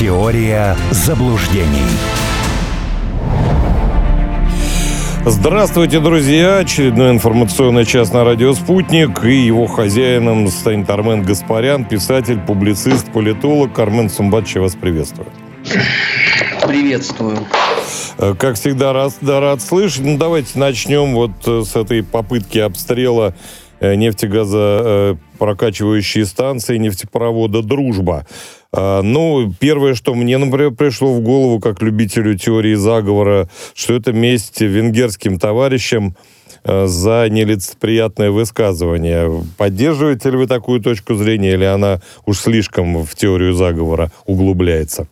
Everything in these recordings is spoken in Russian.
Теория заблуждений. Здравствуйте, друзья! Очередной информационный час на радио «Спутник» и его хозяином станет Армен Гаспарян, писатель, публицист, политолог. Армен Сумбатович, вас приветствую. Приветствую. Э, как всегда, рад, да, рад слышать. Ну, давайте начнем вот э, с этой попытки обстрела э, нефтегаза прокачивающей станции нефтепровода «Дружба». Ну, первое, что мне, например, пришло в голову, как любителю теории заговора, что это месть венгерским товарищам за нелицеприятное высказывание. Поддерживаете ли вы такую точку зрения, или она уж слишком в теорию заговора углубляется?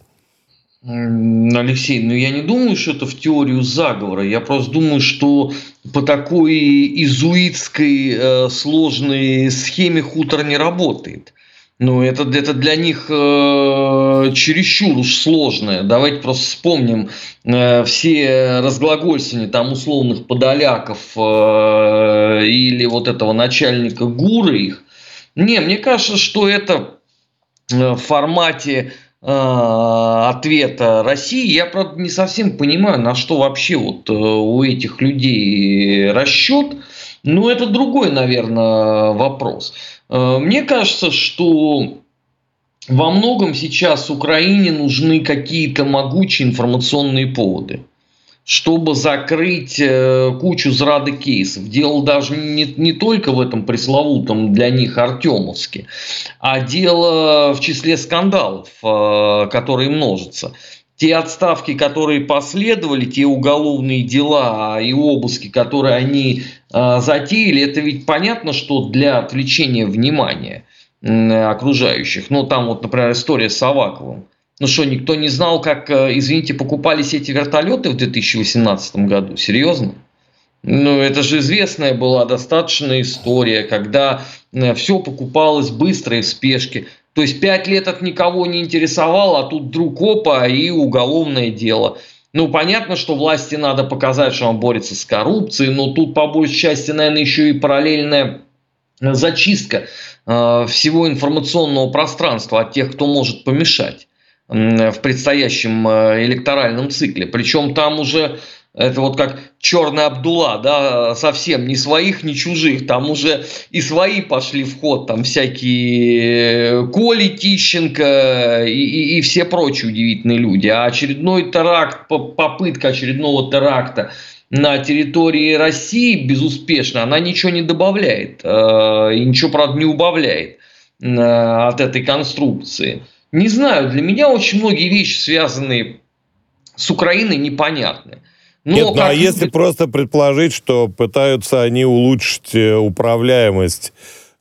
Алексей, ну я не думаю, что это в теорию заговора. Я просто думаю, что по такой изуитской э, сложной схеме хутор не работает. Ну, это, это для них э, чересчур уж сложное. Давайте просто вспомним э, все разглагольствования там условных подоляков э, или вот этого начальника ГУРа их. Не, мне кажется, что это э, в формате Э, ответа России. Я, правда, не совсем понимаю, на что вообще вот э, у этих людей расчет. Но это другой, наверное, вопрос. Э, мне кажется, что во многом сейчас Украине нужны какие-то могучие информационные поводы чтобы закрыть э, кучу зрады кейсов. Дело даже не, не только в этом пресловутом для них Артемовске, а дело в числе скандалов, э, которые множатся. Те отставки, которые последовали, те уголовные дела и обыски, которые они э, затеяли, это ведь понятно, что для отвлечения внимания окружающих. Ну, там вот, например, история с Аваковым. Ну что, никто не знал, как, э, извините, покупались эти вертолеты в 2018 году? Серьезно? Ну, это же известная была достаточно история, когда э, все покупалось быстро и в спешке. То есть пять лет от никого не интересовало, а тут вдруг опа и уголовное дело. Ну, понятно, что власти надо показать, что он борется с коррупцией, но тут по большей части, наверное, еще и параллельная зачистка э, всего информационного пространства от тех, кто может помешать в предстоящем э, электоральном цикле. Причем там уже это вот как черный Абдула, да, совсем ни своих, ни чужих. Там уже и свои пошли в ход, там всякие э, Коли Тищенко и, и, и все прочие удивительные люди. А очередной теракт, попытка очередного теракта на территории России безуспешно, она ничего не добавляет э, и ничего, правда, не убавляет от этой конструкции. Не знаю, для меня очень многие вещи, связанные с Украиной, непонятны. Но Нет, ну а если просто предположить, что пытаются они улучшить э, управляемость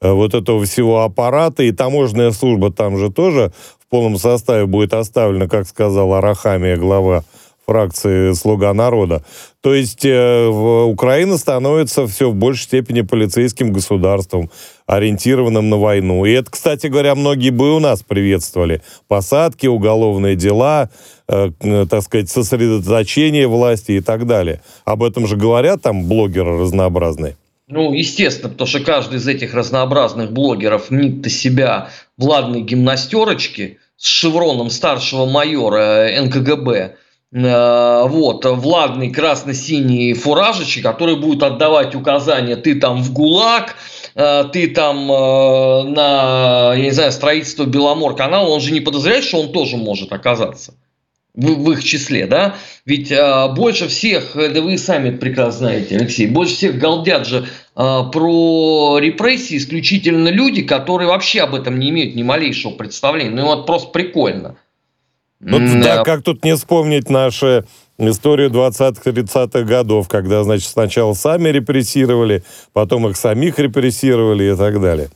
э, вот этого всего аппарата, и таможенная служба там же тоже в полном составе будет оставлена, как сказал Арахамия, глава фракции «Слуга народа». То есть э, Украина становится все в большей степени полицейским государством, ориентированным на войну. И это, кстати говоря, многие бы у нас приветствовали. Посадки, уголовные дела, э, так сказать, сосредоточение власти и так далее. Об этом же говорят там блогеры разнообразные. Ну, естественно, потому что каждый из этих разнообразных блогеров мнит себя владной гимнастерочки с шевроном старшего майора НКГБ – Э, вот, владный красно-синий фуражечек, который будет отдавать указания, ты там в ГУЛАГ, э, ты там э, на, я не знаю, строительство Беломор-канала, он же не подозревает, что он тоже может оказаться в, их числе, да? Ведь э, больше всех, да вы сами прекрасно знаете, Алексей, больше всех галдят же э, про репрессии исключительно люди, которые вообще об этом не имеют ни малейшего представления. Ну, вот просто прикольно. Ну, mm, да, как тут не вспомнить нашу историю 20-30-х годов, когда, значит, сначала сами репрессировали, потом их самих репрессировали и так далее.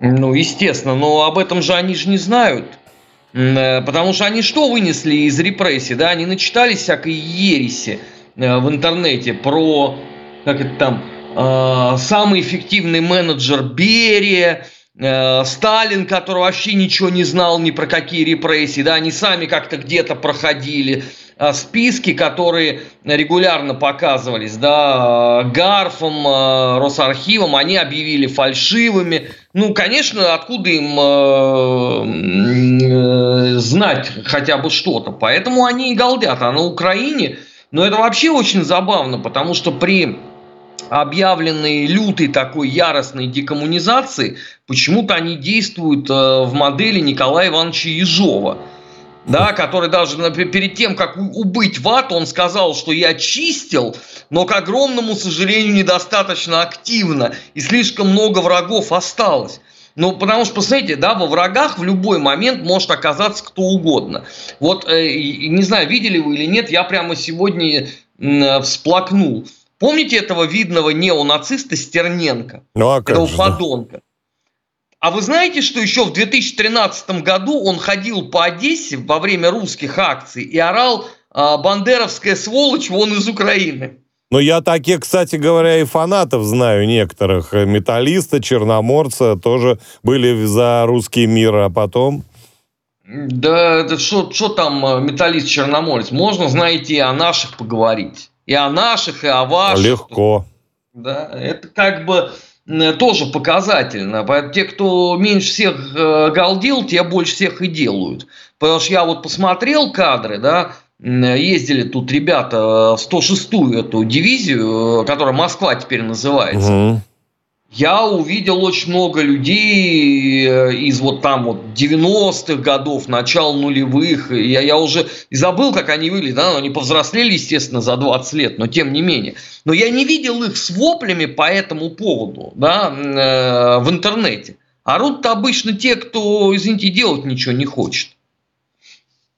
Ну, естественно, но об этом же они же не знают. Э, потому что они что вынесли из репрессий? Да, они начитались всякой ереси э, в интернете про, как это там, э, самый эффективный менеджер Берия, Сталин, который вообще ничего не знал ни про какие репрессии, да, они сами как-то где-то проходили, а списки, которые регулярно показывались, да, Гарфом, э, Росархивом, они объявили фальшивыми. Ну, конечно, откуда им э, знать хотя бы что-то. Поэтому они и галдят. А на Украине, ну это вообще очень забавно, потому что при объявленной лютой такой яростной декоммунизации, почему-то они действуют э, в модели Николая Ивановича Ежова – да, который даже перед тем, как убыть в ад, он сказал, что я чистил, но, к огромному сожалению, недостаточно активно, и слишком много врагов осталось. Ну, потому что, посмотрите, да, во врагах в любой момент может оказаться кто угодно. Вот, э, не знаю, видели вы или нет, я прямо сегодня э, всплакнул. Помните этого видного неонациста Стерненко? Ну, а этого же, подонка? А вы знаете, что еще в 2013 году он ходил по Одессе во время русских акций и орал а, «Бандеровская сволочь, вон из Украины». Но я таких, кстати говоря, и фанатов знаю некоторых. Металлиста, Черноморца тоже были за русский мир, а потом... Да, что там а, металлист Черноморец? Можно, знаете, о наших поговорить. И о наших, и о ваших. Легко. Да, это как бы тоже показательно. Поэтому те, кто меньше всех э, галдил, те больше всех и делают. Потому что я вот посмотрел кадры, да, ездили тут ребята в 106-ю эту дивизию, э, которая Москва теперь называется. Угу я увидел очень много людей э, из вот там вот 90-х годов, начала нулевых. Я, я уже забыл, как они выглядят. Да? Они повзрослели, естественно, за 20 лет, но тем не менее. Но я не видел их с воплями по этому поводу да, э, в интернете. Орут-то обычно те, кто, извините, делать ничего не хочет.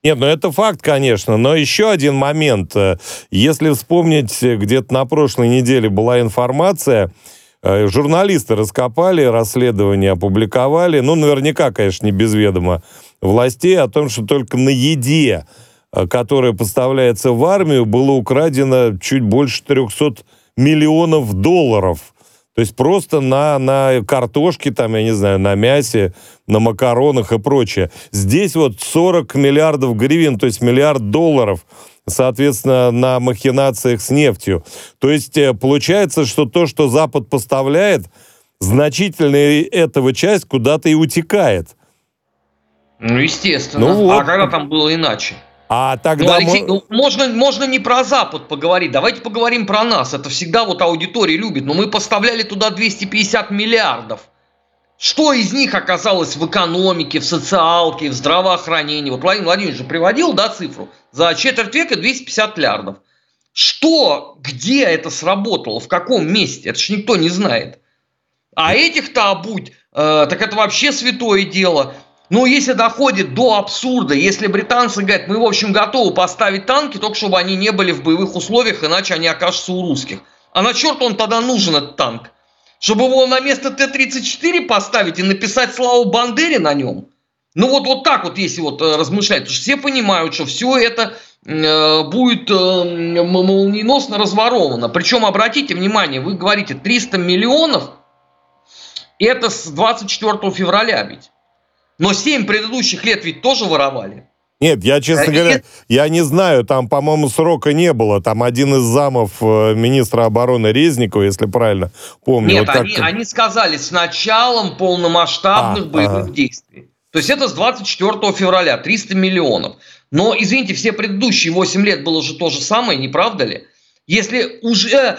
Нет, ну это факт, конечно, но еще один момент. Э, если вспомнить, где-то на прошлой неделе была информация, Э, журналисты раскопали, расследование опубликовали, ну, наверняка, конечно, не без ведома властей, о том, что только на еде, э, которая поставляется в армию, было украдено чуть больше 300 миллионов долларов. То есть просто на, на картошке, там, я не знаю, на мясе, на макаронах и прочее. Здесь вот 40 миллиардов гривен, то есть миллиард долларов – соответственно, на махинациях с нефтью. То есть э, получается, что то, что Запад поставляет, значительная этого часть куда-то и утекает. Ну, естественно. Ну, вот. А когда там было иначе? А тогда... Ну, Алексей, ну, можно, можно не про Запад поговорить, давайте поговорим про нас. Это всегда вот аудитория любит. Но мы поставляли туда 250 миллиардов. Что из них оказалось в экономике, в социалке, в здравоохранении? Вот Владимир Владимирович же приводил, да, цифру? За четверть века 250 миллиардов. Что, где это сработало, в каком месте? Это ж никто не знает. А этих-то обуть, э, так это вообще святое дело. Но если доходит до абсурда, если британцы говорят, мы, в общем, готовы поставить танки, только чтобы они не были в боевых условиях, иначе они окажутся у русских. А на черт он тогда нужен, этот танк? Чтобы его на место Т-34 поставить и написать славу Бандере на нем? Ну вот, вот так вот, если вот э, размышлять, потому что все понимают, что все это э, будет э, молниеносно разворовано. Причем, обратите внимание, вы говорите 300 миллионов, это с 24 февраля ведь. Но 7 предыдущих лет ведь тоже воровали. Нет, я, честно а говоря, я не знаю, там, по-моему, срока не было. Там один из замов э, министра обороны Резникова, если правильно помню. Нет, вот они, как... они сказали с началом полномасштабных а, боевых ага. действий. То есть это с 24 февраля, 300 миллионов. Но, извините, все предыдущие 8 лет было же то же самое, не правда ли? Если уже, э,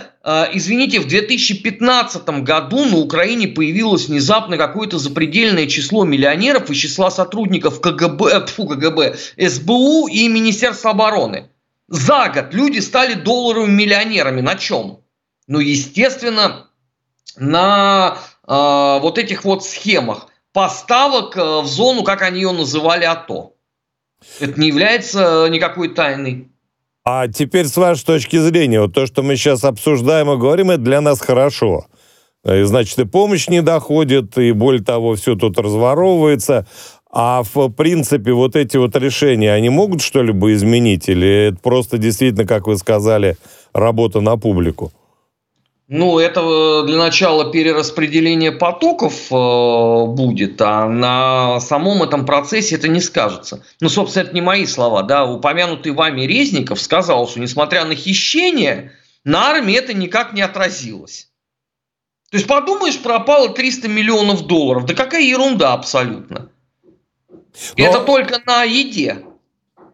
извините, в 2015 году на Украине появилось внезапно какое-то запредельное число миллионеров из числа сотрудников КГБ, э, фу, КГБ, СБУ и Министерства обороны. За год люди стали долларовыми миллионерами. На чем? Ну, естественно, на э, вот этих вот схемах поставок э, в зону, как они ее называли, АТО. Это не является никакой тайной. А теперь с вашей точки зрения, вот то, что мы сейчас обсуждаем и говорим, это для нас хорошо. И, значит, и помощь не доходит, и более того, все тут разворовывается. А в принципе вот эти вот решения, они могут что-либо изменить? Или это просто действительно, как вы сказали, работа на публику? Ну, это э, для начала перераспределение потоков э, будет, а на самом этом процессе это не скажется. Ну, собственно, это не мои слова, да. Упомянутый вами Резников сказал, что несмотря на хищение, на армии это никак не отразилось. То есть, подумаешь, пропало 300 миллионов долларов. Да какая ерунда абсолютно. Но... Это только на еде.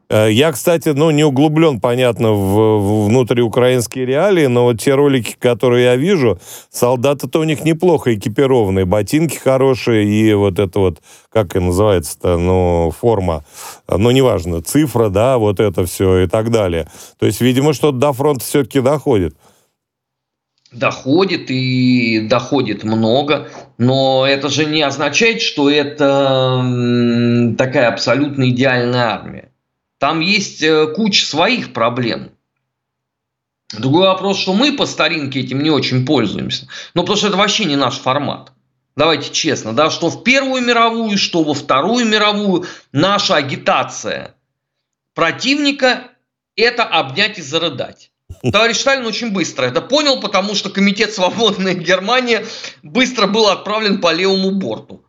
Э, я, кстати, ну, не углублен, понятно, в, в внутриукраинские реалии, но вот те ролики, которые я вижу, солдаты-то у них неплохо экипированные, ботинки хорошие, и вот это вот, как и называется-то, ну, форма, ну, неважно, цифра, да, вот это все и так далее. То есть, видимо, что-то до фронта все-таки доходит. Доходит и доходит много, но это же не означает, что это такая абсолютно идеальная армия. Там есть э, куча своих проблем. Другой вопрос, что мы по старинке этим не очень пользуемся. Ну, потому что это вообще не наш формат. Давайте честно, да, что в Первую мировую, что во Вторую мировую наша агитация противника – это обнять и зарыдать. Товарищ Сталин очень быстро это понял, потому что Комитет свободной Германии быстро был отправлен по левому борту.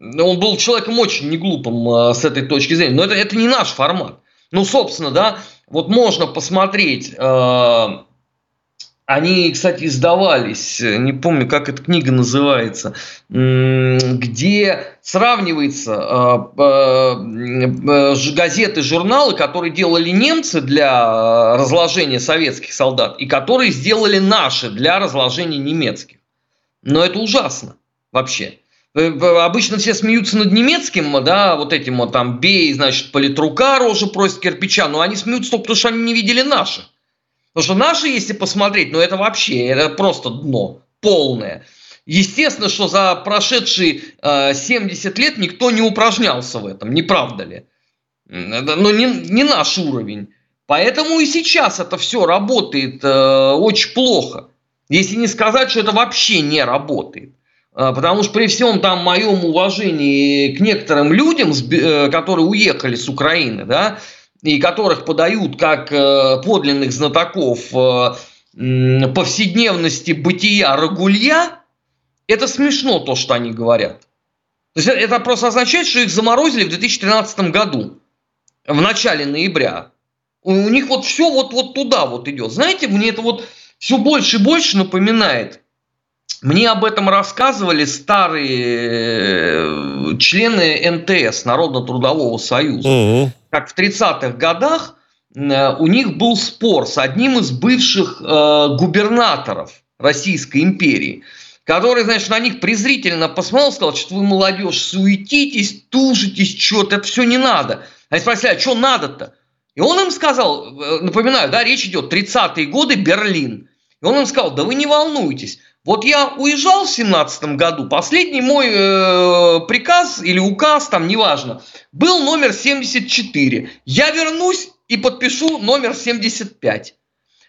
Он был человеком очень неглупым э, с этой точки зрения. Но это, это не наш формат. Ну, собственно, да, вот можно посмотреть. Э, они, кстати, издавались, не помню, как эта книга называется, где сравнивается э, газеты, журналы, которые делали немцы для разложения советских солдат, и которые сделали наши для разложения немецких. Но это ужасно вообще. Э, обычно все смеются над немецким, да, вот этим вот там бей, значит, политрука рожа просит кирпича, но они смеются только потому, что они не видели наши. Потому что наши, если посмотреть, ну это вообще, это просто дно полное. Естественно, что за прошедшие э, 70 лет никто не упражнялся в этом, не правда ли? Но не, не наш уровень. Поэтому и сейчас это все работает э, очень плохо. Если не сказать, что это вообще не работает. А, потому что при всем там моем уважении к некоторым людям, э, которые уехали с Украины, да, и которых подают как э, подлинных знатоков э, повседневности бытия Рагулья, это смешно то, что они говорят. То есть это просто означает, что их заморозили в 2013 году, в начале ноября. У них вот все вот, вот туда вот идет. Знаете, мне это вот все больше и больше напоминает – мне об этом рассказывали старые э, члены НТС, Народно-трудового союза. Угу. Как в 30-х годах э, у них был спор с одним из бывших э, губернаторов Российской империи, который, значит, на них презрительно посмотрел, сказал, что вы, молодежь, суетитесь, тужитесь, что-то, это все не надо. Они спросили, а что надо-то? И он им сказал, напоминаю, да, речь идет 30-е годы, Берлин. И он им сказал, да вы не волнуйтесь, вот я уезжал в семнадцатом году, последний мой э, приказ или указ, там неважно, был номер 74. Я вернусь и подпишу номер 75.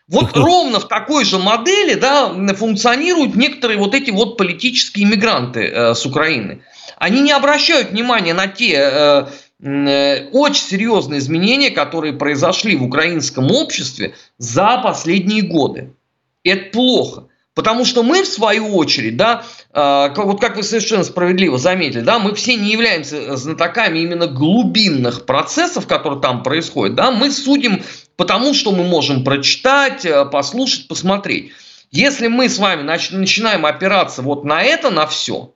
Вот ровно в такой же модели да, функционируют некоторые вот эти вот политические иммигранты э, с Украины. Они не обращают внимания на те э, э, очень серьезные изменения, которые произошли в украинском обществе за последние годы. Это плохо. Потому что мы, в свою очередь, да, э, вот как вы совершенно справедливо заметили, да, мы все не являемся знатоками именно глубинных процессов, которые там происходят. Да, мы судим потому, что мы можем прочитать, э, послушать, посмотреть. Если мы с вами нач- начинаем опираться вот на это, на все,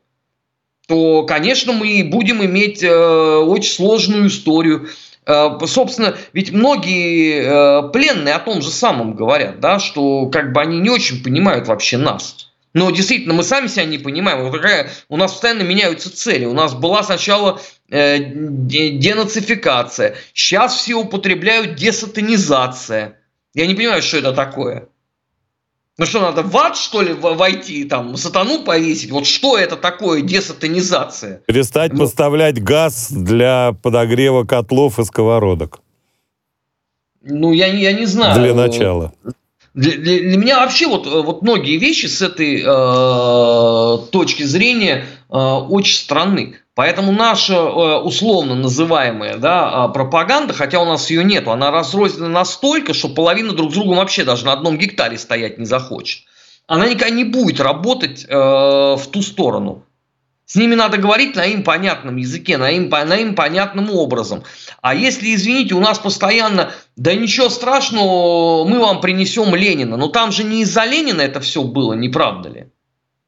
то, конечно, мы будем иметь э, очень сложную историю. Э, собственно, ведь многие э, пленные о том же самом говорят, да, что как бы они не очень понимают вообще нас. Но действительно, мы сами себя не понимаем. Вот какая, у нас постоянно меняются цели. У нас была сначала э, денацификация, сейчас все употребляют десатанизация. Я не понимаю, что это такое. Ну что, надо в ад, что ли, войти, там, сатану повесить? Вот что это такое десатанизация? Перестать ну, поставлять газ для подогрева котлов и сковородок. Ну, я, я не знаю. Для начала. Для, для, для меня вообще вот, вот многие вещи с этой э, точки зрения э, очень странны. Поэтому наша э, условно называемая да, а, пропаганда, хотя у нас ее нет, она разрознена настолько, что половина друг с другом вообще даже на одном гектаре стоять не захочет. Она никогда не будет работать э, в ту сторону. С ними надо говорить на им понятном языке, на им, на им понятным образом. А если, извините, у нас постоянно, да ничего страшного, мы вам принесем Ленина. Но там же не из-за Ленина это все было, не правда ли?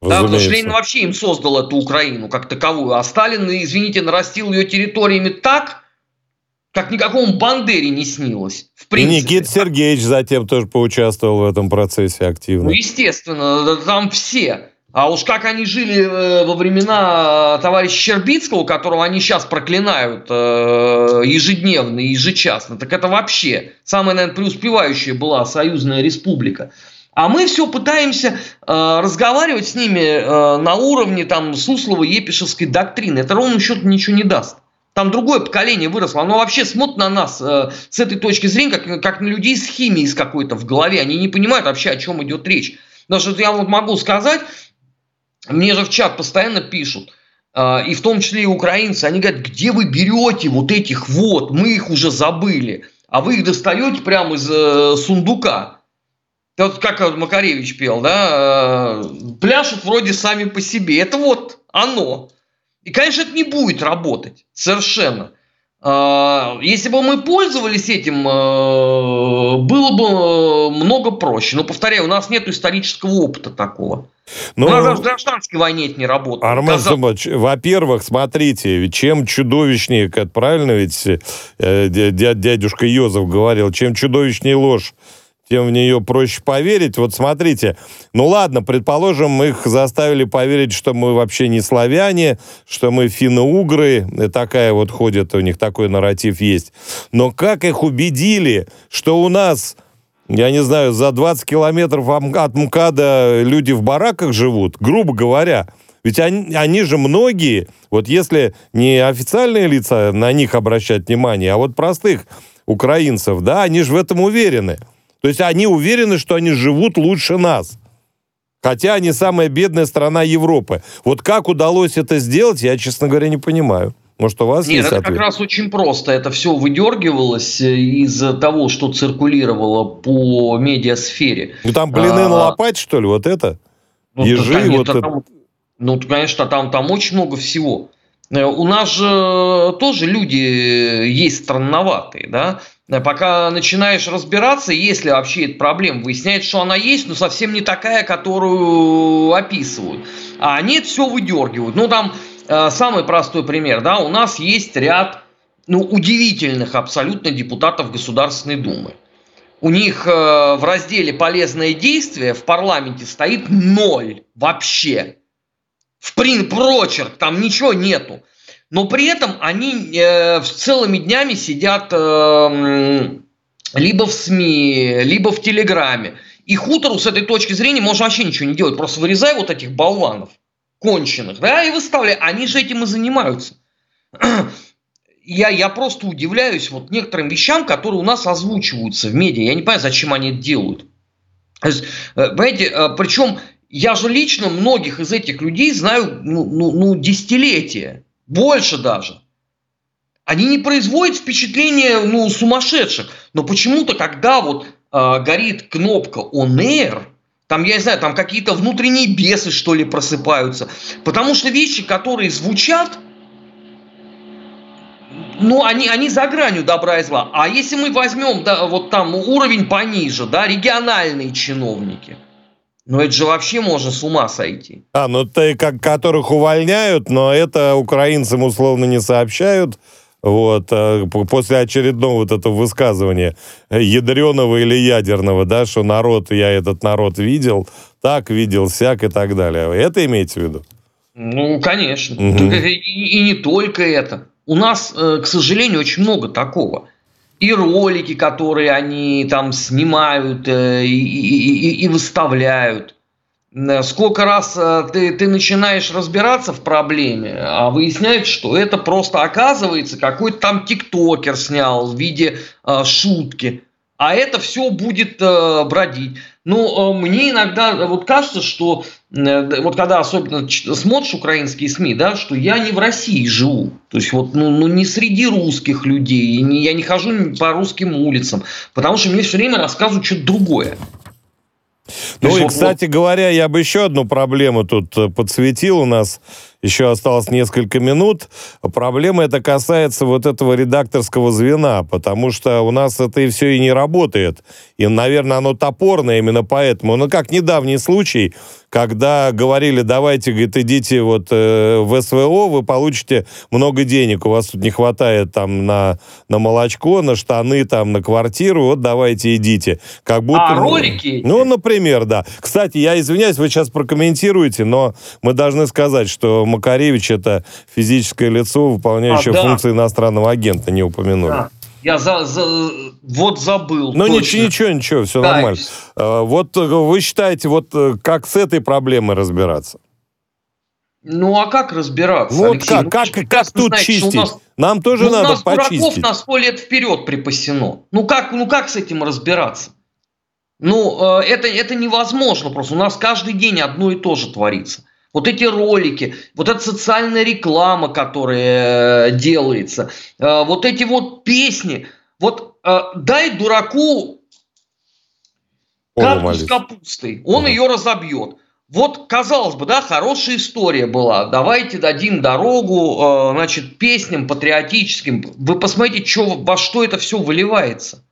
Да, потому что Ленин вообще им создал эту Украину как таковую, а Сталин, извините, нарастил ее территориями так, как никакому Бандере не снилось. В принципе. И Никита Сергеевич затем тоже поучаствовал в этом процессе активно. Ну, естественно, там все. А уж как они жили э, во времена товарища Щербицкого, которого они сейчас проклинают э, ежедневно и ежечасно, так это вообще самая, наверное, преуспевающая была союзная республика. А мы все пытаемся э, разговаривать с ними э, на уровне там Суслова-Епишевской доктрины. Это ровно счет ничего не даст. Там другое поколение выросло, оно вообще смотрит на нас э, с этой точки зрения, как, как на людей с химией с какой-то в голове. Они не понимают вообще, о чем идет речь. Что я вот могу сказать, мне же в чат постоянно пишут, э, и в том числе и украинцы, они говорят, где вы берете вот этих вот, мы их уже забыли, а вы их достаете прямо из э, сундука. Вот как Макаревич пел, да, э, пляшут вроде сами по себе. Это вот оно. И, конечно, это не будет работать совершенно. А, если бы мы пользовались этим, э, было бы э, много проще. Но, повторяю, у нас нет исторического опыта такого. Но... У нас даже в гражданской войне это не работает. Армен Казах... во-первых, смотрите, чем чудовищнее, как правильно ведь дядюшка Йозеф говорил, чем чудовищнее ложь, тем в нее проще поверить. Вот смотрите, ну ладно, предположим, их заставили поверить, что мы вообще не славяне, что мы финно-угры, и такая вот ходит, у них такой нарратив есть. Но как их убедили, что у нас, я не знаю, за 20 километров от МКАДа люди в бараках живут, грубо говоря, ведь они, они же многие, вот если не официальные лица на них обращать внимание, а вот простых украинцев, да, они же в этом уверены – то есть они уверены, что они живут лучше нас. Хотя они самая бедная страна Европы. Вот как удалось это сделать, я, честно говоря, не понимаю. Может, у вас Нет, есть это ответ? как раз очень просто. Это все выдергивалось э, из того, что циркулировало по медиасфере. Ну, там блины а, на лопать, что ли, вот это? Ну, Ежи, там, вот это... Там, ну, конечно, там, там очень много всего. Э, у нас же тоже люди есть странноватые, да? Пока начинаешь разбираться, если вообще эта проблема, выясняется, что она есть, но совсем не такая, которую описывают. А они это все выдергивают. Ну, там э, самый простой пример, да, у нас есть ряд, ну, удивительных абсолютно депутатов Государственной Думы. У них э, в разделе «Полезное действие» в парламенте стоит ноль вообще. В прин прочерк, там ничего нету но при этом они э, целыми днями сидят э, либо в СМИ, либо в Телеграме. И хутору с этой точки зрения можно вообще ничего не делать. Просто вырезай вот этих болванов конченых, да, и выставляй. Они же этим и занимаются. Я, я просто удивляюсь вот некоторым вещам, которые у нас озвучиваются в медиа. Я не понимаю, зачем они это делают. Э, понимаете, э, причем я же лично многих из этих людей знаю ну, ну, ну десятилетия. Больше даже. Они не производят впечатление ну, сумасшедших. Но почему-то, когда вот э, горит кнопка On там, я не знаю, там какие-то внутренние бесы, что ли, просыпаются. Потому что вещи, которые звучат, ну, они, они за гранью добра и зла. А если мы возьмем, да, вот там уровень пониже, да, региональные чиновники – ну это же вообще можно с ума сойти. А, ну ты, как, которых увольняют, но это украинцам условно не сообщают. Вот, а, после очередного вот этого высказывания ядреного или ядерного, да, что народ, я этот народ видел, так видел, всяк и так далее. Это имеете в виду? Ну, конечно. Угу. И, и не только это. У нас, э, к сожалению, очень много такого и ролики, которые они там снимают э, и, и, и выставляют. Э, сколько раз э, ты, ты начинаешь разбираться в проблеме, а выясняется, что это просто оказывается какой-то там тиктокер снял в виде э, шутки а это все будет э, бродить. Ну, э, мне иногда вот кажется, что э, вот когда особенно смотришь украинские СМИ, да, что я не в России живу. То есть вот ну, ну не среди русских людей, не, я не хожу по русским улицам, потому что мне все время рассказывают что-то другое. Ну и, вот, кстати вот... говоря, я бы еще одну проблему тут э, подсветил у нас еще осталось несколько минут. Проблема это касается вот этого редакторского звена, потому что у нас это и все и не работает. И, наверное, оно топорное именно поэтому. Ну, как недавний случай, когда говорили, давайте, говорит, идите вот э, в СВО, вы получите много денег, у вас тут не хватает там на, на молочко, на штаны, там, на квартиру, вот давайте идите. Как будто... А, ролики? Ну, например, да. Кстати, я извиняюсь, вы сейчас прокомментируете, но мы должны сказать, что Макаревич это физическое лицо, выполняющее а, да. функции иностранного агента, не упомянули. Да. Я за, за, вот забыл. Ну ничего, ничего, ничего, все да, нормально. А, вот э, вы считаете, вот э, как с этой проблемой разбираться? Ну а как разбираться? Ну, вот как, ну, как, как, тут знаете, чистить? Нас, Нам тоже ну, надо у нас почистить. дураков на сто лет вперед припасено. Ну как, ну как с этим разбираться? Ну, э, это, это невозможно просто. У нас каждый день одно и то же творится вот эти ролики, вот эта социальная реклама, которая э, делается, э, вот эти вот песни. Вот э, дай дураку карту с капустой, он ее разобьет. Вот, казалось бы, да, хорошая история была. Давайте дадим дорогу, значит, песням патриотическим. Вы посмотрите, что, во что это все выливается.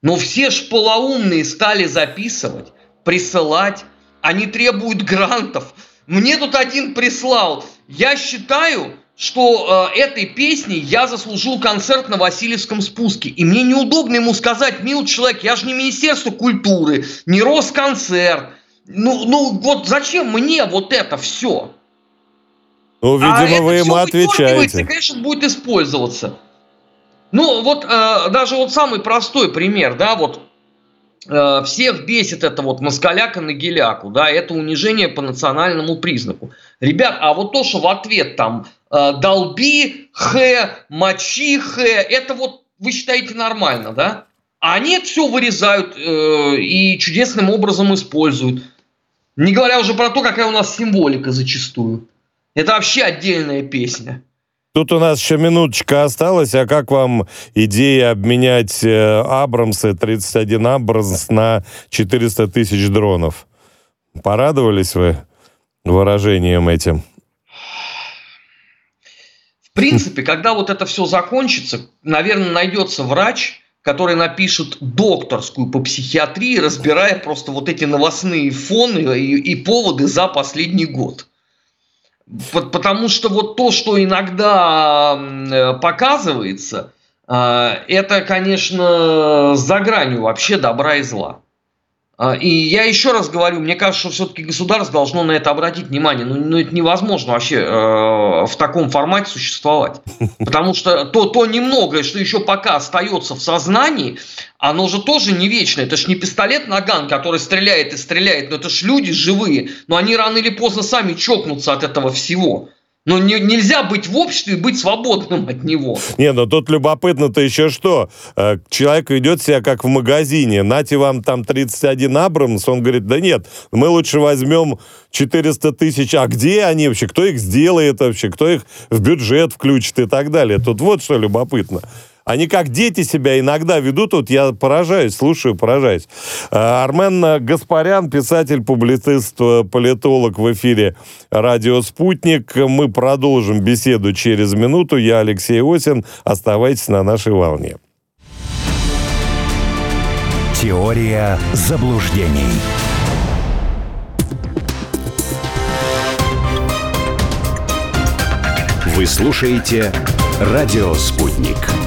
Но все ж полоумные стали записывать, присылать. Они требуют грантов. Мне тут один прислал. Я считаю, что э, этой песней я заслужил концерт на Васильевском спуске. И мне неудобно ему сказать, мил человек, я же не Министерство культуры, не Росконцерт. Ну, ну вот зачем мне вот это все? Ну, видимо, а вы ему отвечаете. конечно, будет использоваться. Ну, вот э, даже вот самый простой пример, да, вот всех бесит это вот москаляка на геляку, да, это унижение по национальному признаку. Ребят, а вот то, что в ответ там э, долби, х, мочи, х, это вот вы считаете нормально, да? А они это все вырезают э, и чудесным образом используют. Не говоря уже про то, какая у нас символика зачастую. Это вообще отдельная песня. Тут у нас еще минуточка осталась. А как вам идея обменять э, Абрамсы, 31 Абрамс на 400 тысяч дронов? Порадовались вы выражением этим? В принципе, когда вот это все закончится, наверное, найдется врач, который напишет докторскую по психиатрии, разбирая просто вот эти новостные фоны и, и поводы за последний год. Потому что вот то, что иногда э, показывается, э, это, конечно, за гранью вообще добра и зла. А, и я еще раз говорю, мне кажется, что все-таки государство должно на это обратить внимание. Ну, ну это невозможно вообще э, в таком формате существовать. Потому что то, то немногое, что еще пока остается в сознании, оно же тоже не вечно. Это же не пистолет наган, который стреляет и стреляет, но это же люди живые. Но они рано или поздно сами чокнутся от этого всего. Но не, нельзя быть в обществе и быть свободным от него. Не, ну тут любопытно-то еще что. Э, человек ведет себя как в магазине. Нате вам там 31 Абрамс. Он говорит, да нет, мы лучше возьмем 400 тысяч. А где они вообще? Кто их сделает вообще? Кто их в бюджет включит и так далее? Тут вот что любопытно. Они как дети себя иногда ведут, вот я поражаюсь, слушаю, поражаюсь. Э, Армен Гаспарян, писатель, публицист, э, политолог в эфире «Радио Спутник». Мы продолжим беседу через минуту. Я Алексей Осин. Оставайтесь на нашей волне. Теория заблуждений. Вы слушаете «Радио Спутник».